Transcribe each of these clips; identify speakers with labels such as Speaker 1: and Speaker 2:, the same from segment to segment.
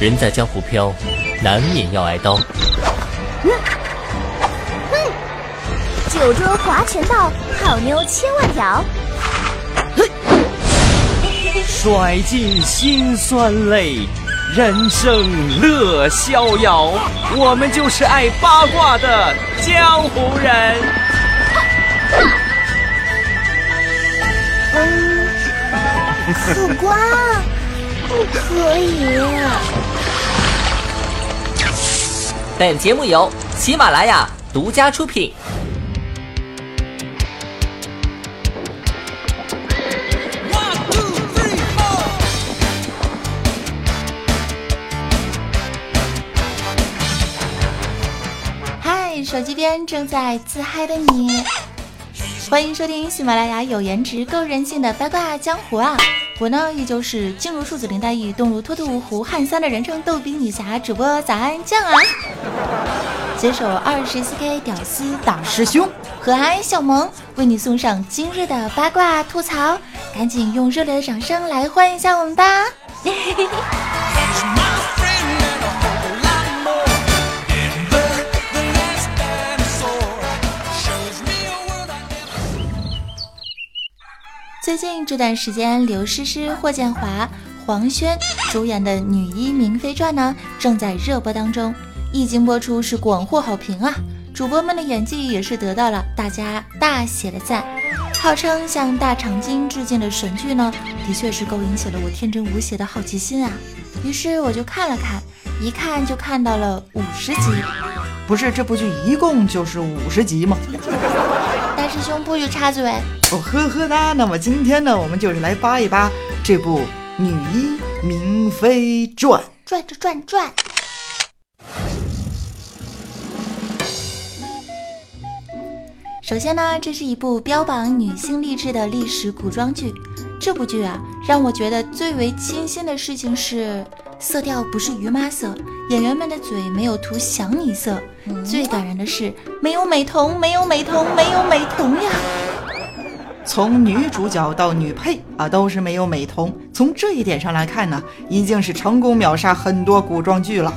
Speaker 1: 人在江湖飘，难免要挨刀。嗯
Speaker 2: 哼，酒桌划拳道，好妞千万条。
Speaker 3: 甩尽辛酸泪，人生乐逍遥。我们就是爱八卦的江湖人。
Speaker 2: 嗯，苦瓜。不可以。
Speaker 1: 本节目由喜马拉雅独家出品。
Speaker 4: 嗨，手机边正在自嗨的你，欢迎收听喜马拉雅有颜值、够人性的八卦江湖啊！我呢，依旧是静如数子林黛玉，动如脱兔胡汉三的人称逗比女侠主播早安酱啊！携手二十四 K 屌丝大师兄和蔼小萌，为你送上今日的八卦吐槽，赶紧用热烈的掌声来欢迎一下我们吧！最近这段时间，刘诗诗、霍建华、黄轩主演的《女医明妃传》呢，正在热播当中，一经播出是广获好评啊！主播们的演技也是得到了大家大写的赞。号称向大长今致敬的神剧呢，的确是勾引起了我天真无邪的好奇心啊！于是我就看了看，一看就看到了五十集。
Speaker 5: 不是这部剧一共就是五十集吗？
Speaker 4: 大师兄不许插嘴。
Speaker 5: 哦呵呵哒，那么今天呢，我们就是来扒一扒这部《女医明妃传》，
Speaker 4: 转着转转。首先呢，这是一部标榜女性励志的历史古装剧。这部剧啊，让我觉得最为清新的事情是，色调不是姨妈色，演员们的嘴没有涂想你色，最感人的是没有美瞳，没有美瞳，没有美瞳呀。
Speaker 5: 从女主角到女配啊，都是没有美瞳。从这一点上来看呢，已经是成功秒杀很多古装剧了。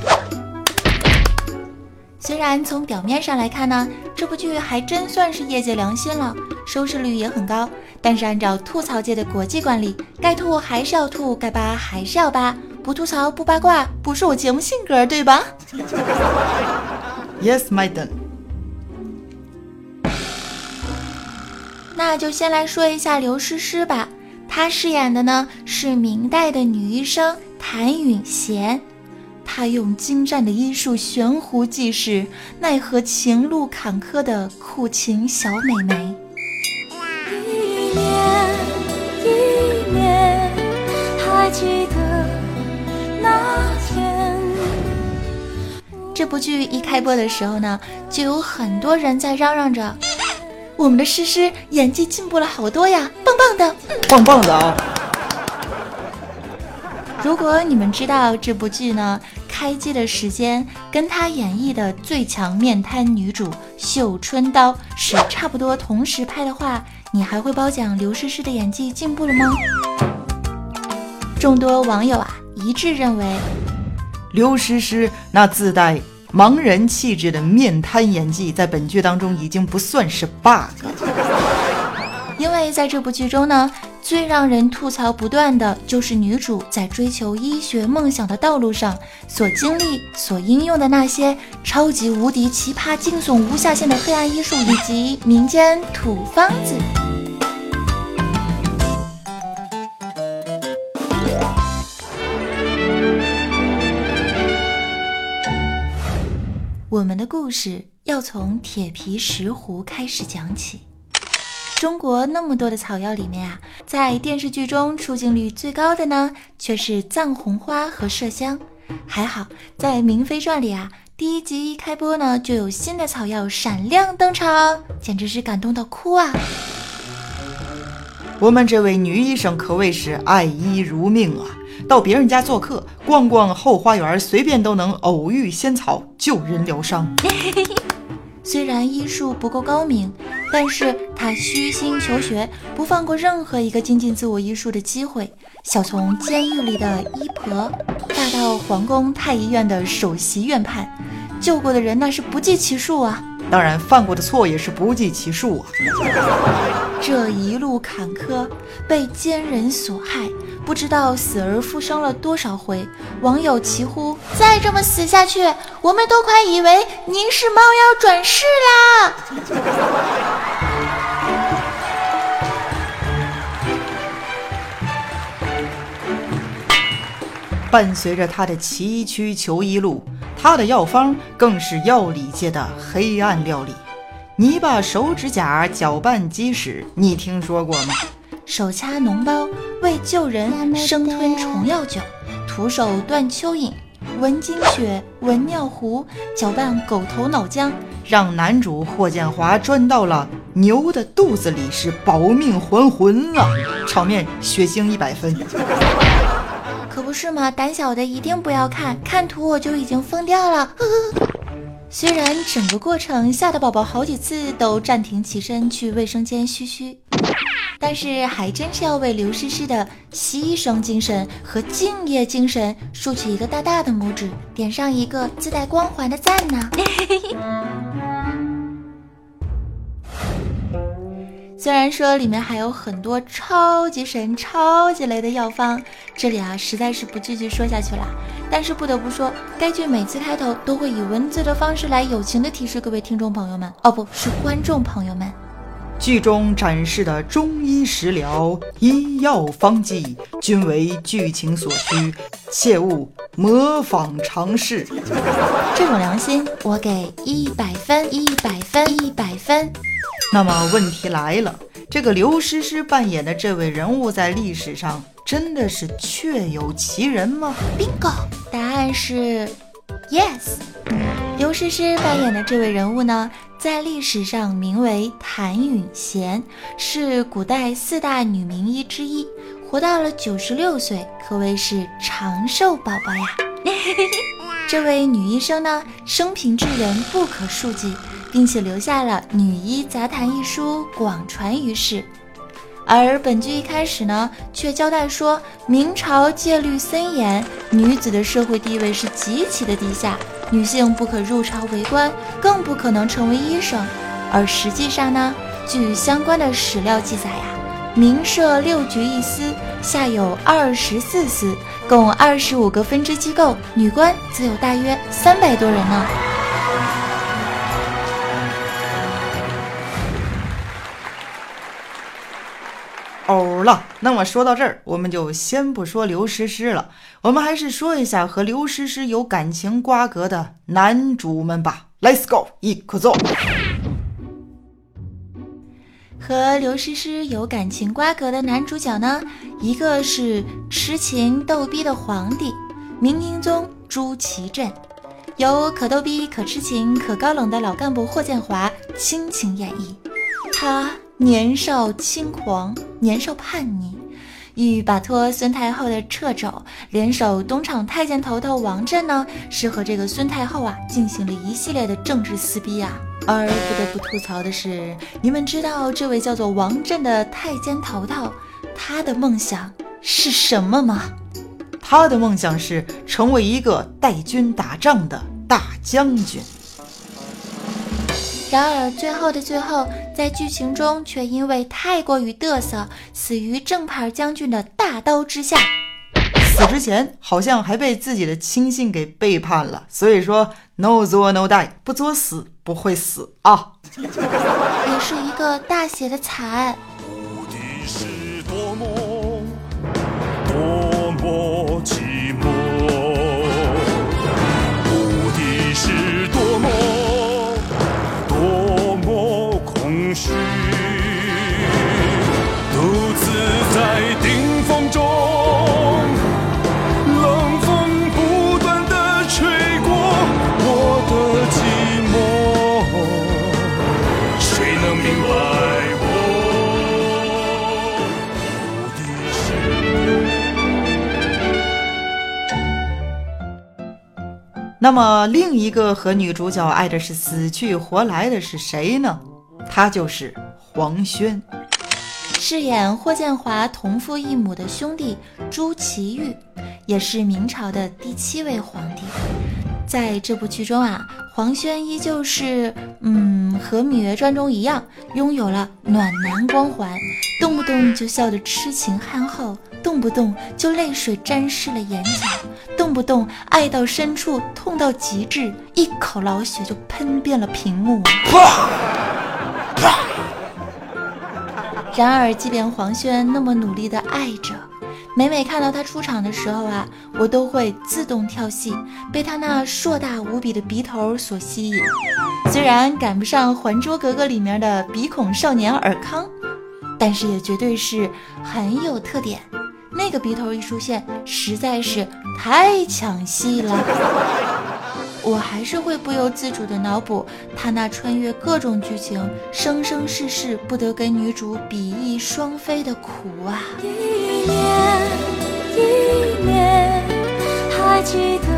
Speaker 4: 虽然从表面上来看呢，这部剧还真算是业界良心了，收视率也很高。但是按照吐槽界的国际惯例，该吐还是要吐，该扒还是要扒，不吐槽不八卦，不是我节目性格，对吧
Speaker 5: ？Yes, madam.
Speaker 4: 那就先来说一下刘诗诗吧，她饰演的呢是明代的女医生谭允贤，她用精湛的医术悬壶济世，奈何情路坎坷的苦情小美眉。这部剧一开播的时候呢，就有很多人在嚷嚷着。我们的诗诗演技进步了好多呀，棒棒的，
Speaker 5: 棒棒的啊！
Speaker 4: 如果你们知道这部剧呢，开机的时间跟她演绎的最强面瘫女主绣春刀是差不多同时拍的话，你还会褒奖刘诗诗的演技进步了吗？众多网友啊一致认为，
Speaker 5: 刘诗诗那自带。盲人气质的面瘫演技，在本剧当中已经不算是 bug，
Speaker 4: 因为在这部剧中呢，最让人吐槽不断的就是女主在追求医学梦想的道路上所经历、所应用的那些超级无敌奇葩、惊悚无下限的黑暗医术以及民间土方子。我们的故事要从铁皮石斛开始讲起。中国那么多的草药里面啊，在电视剧中出镜率最高的呢，却是藏红花和麝香。还好，在《明妃传》里啊，第一集一开播呢，就有新的草药闪亮登场，简直是感动到哭啊！
Speaker 5: 我们这位女医生可谓是爱医如命啊。到别人家做客，逛逛后花园，随便都能偶遇仙草，救人疗伤。
Speaker 4: 虽然医术不够高明，但是他虚心求学，不放过任何一个精进自我医术的机会。小从监狱里的医婆，大大到皇宫太医院的首席院判，救过的人那是不计其数啊。
Speaker 5: 当然，犯过的错也是不计其数啊。
Speaker 4: 这一路坎坷，被奸人所害，不知道死而复生了多少回。网友齐呼：“再这么死下去，我们都快以为您是猫妖转世啦！”
Speaker 5: 伴随着他的崎岖求医路，他的药方更是药理界的黑暗料理。泥巴手指甲搅拌鸡屎，你听说过吗？
Speaker 4: 手掐脓包为救人，生吞虫药酒，徒手断蚯蚓，闻金血，闻尿壶，搅拌狗头脑浆，
Speaker 5: 让男主霍建华钻到了牛的肚子里，是保命还魂啊！场面血腥一百分。
Speaker 4: 可不是嘛，胆小的一定不要看，看图我就已经疯掉了。虽然整个过程吓得宝宝好几次都暂停起身去卫生间嘘嘘，但是还真是要为刘诗诗的牺牲精神和敬业精神竖起一个大大的拇指，点上一个自带光环的赞呢。虽然说里面还有很多超级神、超级雷的药方，这里啊实在是不继续说下去了。但是不得不说，该剧每次开头都会以文字的方式来友情的提示各位听众朋友们，哦，不是观众朋友们。
Speaker 5: 剧中展示的中医食疗、医药方剂，均为剧情所需，切勿模仿尝试。
Speaker 4: 这种良心，我给一百分，一百分，一百分。
Speaker 5: 那么问题来了，这个刘诗诗扮演的这位人物在历史上真的是确有其人吗
Speaker 4: ？Bingo，答案是 yes。刘诗诗扮演的这位人物呢，在历史上名为谭允贤，是古代四大女名医之一，活到了九十六岁，可谓是长寿宝宝呀。这位女医生呢，生平之人不可数计。并且留下了《女医杂谈》一书，广传于世。而本剧一开始呢，却交代说明朝戒律森严，女子的社会地位是极其的低下，女性不可入朝为官，更不可能成为医生。而实际上呢，据相关的史料记载呀，明设六局一司，下有二十四司，共二十五个分支机构，女官则有大约三百多人呢。
Speaker 5: 哦了，那么说到这儿，我们就先不说刘诗诗了，我们还是说一下和刘诗诗有感情瓜葛的男主们吧。Let's go，一颗走。
Speaker 4: 和刘诗诗有感情瓜葛的男主角呢，一个是痴情逗逼的皇帝明英宗朱祁镇，由可逗逼、可痴情、可高冷的老干部霍建华倾情演绎，他。年少轻狂，年少叛逆，欲摆脱孙太后的掣肘，联手东厂太监头头王振呢，是和这个孙太后啊进行了一系列的政治撕逼啊。而不得不吐槽的是，你们知道这位叫做王振的太监头头，他的梦想是什么吗？
Speaker 5: 他的梦想是成为一个带军打仗的大将军。
Speaker 4: 然而，最后的最后，在剧情中却因为太过于嘚瑟，死于正牌将军的大刀之下。
Speaker 5: 死之前好像还被自己的亲信给背叛了，所以说 no 作 no die，不作死不会死啊。
Speaker 4: 也是一个大写的惨。
Speaker 5: 那么另一个和女主角爱的是死去活来的是谁呢？他就是黄轩，
Speaker 4: 饰演霍建华同父异母的兄弟朱祁钰，也是明朝的第七位皇帝。在这部剧中啊，黄轩依旧是，嗯，和《芈月传》中一样，拥有了暖男光环，动不动就笑得痴情憨厚，动不动就泪水沾湿了眼角，动不动爱到深处痛到极致，一口老血就喷遍了屏幕。然而，即便黄轩那么努力的爱着。每每看到他出场的时候啊，我都会自动跳戏，被他那硕大无比的鼻头所吸引。虽然赶不上《还珠格格》里面的鼻孔少年尔康，但是也绝对是很有特点。那个鼻头一出现，实在是太抢戏了。我还是会不由自主的脑补他那穿越各种剧情，生生世世不得跟女主比翼双飞的苦啊！
Speaker 6: 一年一年，还记得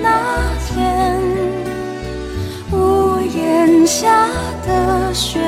Speaker 6: 那天屋檐下的雪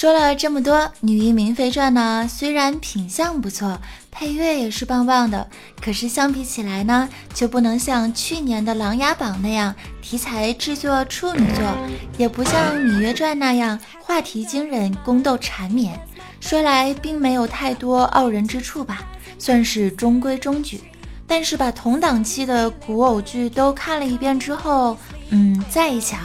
Speaker 4: 说了这么多，《女医明妃传》呢，虽然品相不错，配乐也是棒棒的，可是相比起来呢，就不能像去年的《琅琊榜》那样题材制作处女作，也不像《芈月传》那样话题惊人，宫斗缠绵。说来并没有太多傲人之处吧，算是中规中矩。但是把同档期的古偶剧都看了一遍之后，嗯，再一瞧，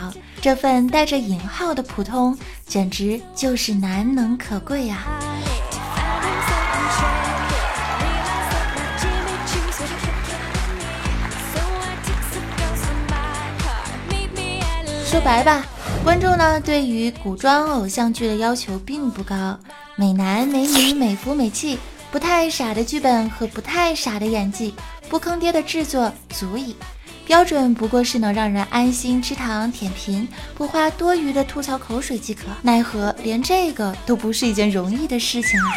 Speaker 4: 这份带着引号的普通，简直就是难能可贵呀。说白吧，观众呢对于古装偶像剧的要求并不高。美男美女、美服美气、不太傻的剧本和不太傻的演技，不坑爹的制作足矣。标准不过是能让人安心吃糖舔屏，不花多余的吐槽口水即可。奈何连这个都不是一件容易的事情啊！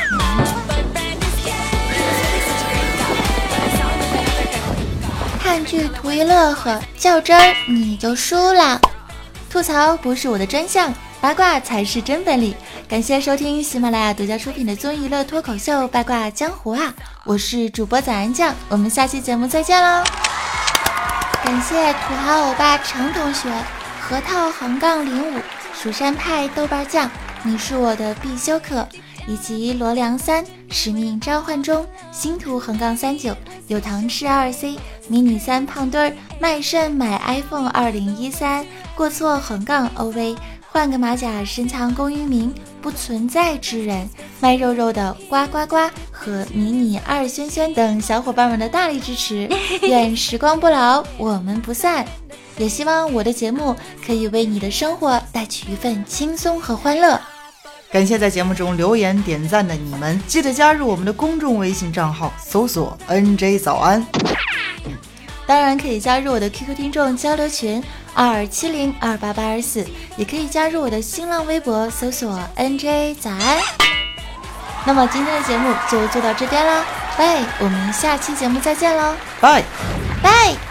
Speaker 4: 看剧图一乐呵，较真儿你就输了。吐槽不是我的专项，八卦才是真本领。感谢收听喜马拉雅独家出品的综艺乐脱口秀《八卦江湖》啊！我是主播早安酱，我们下期节目再见喽！感谢土豪欧巴程同学、核桃横杠零五、蜀山派豆瓣酱，你是我的必修课，以及罗良三、使命召唤中、星途横杠三九、有糖吃二 C、迷你三胖墩儿、卖肾买 iPhone 二零一三、过错横杠 OV。换个马甲，深藏功与名，不存在之人。卖肉肉的呱呱呱和迷你二轩轩等小伙伴们的大力支持，愿时光不老，我们不散。也希望我的节目可以为你的生活带去一份轻松和欢乐。
Speaker 5: 感谢在节目中留言点赞的你们，记得加入我们的公众微信账号，搜索 “nj 早安”。
Speaker 4: 当然可以加入我的 QQ 听众交流群。二七零二八八二四，也可以加入我的新浪微博，搜索 NJ 早安。那么今天的节目就做到这边啦，拜，我们下期节目再见喽，
Speaker 5: 拜
Speaker 4: 拜。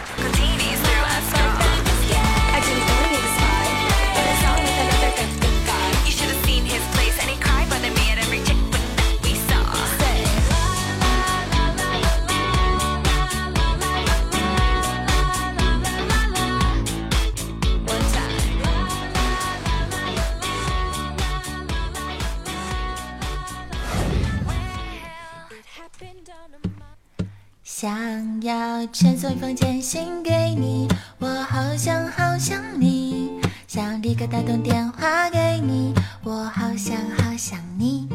Speaker 4: 想送一封简信给你，我好想好想你，想立刻打通电话给你，我好想好想你。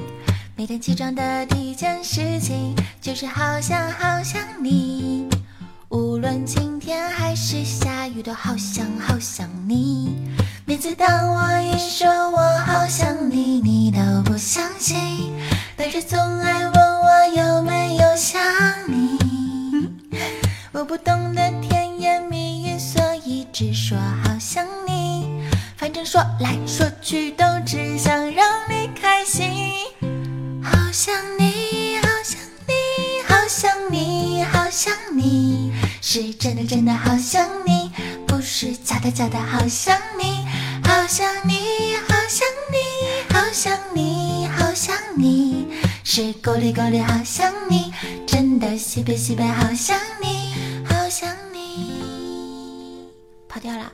Speaker 4: 每天起床的第一件事情就是好想好想你，无论晴天还是下雨都好想好想你。每次当我一说我好想你，你都不相信，但是总爱问我有没有想你。我不懂得甜言蜜语所以只说好想你反正说来说去都只想让你开心好想你好想你好想你好想你是真的真的好想你不是假的假的好想你好想你好想你好想你好想你是够力够力好想你真的西北西北好想你想你，跑掉了！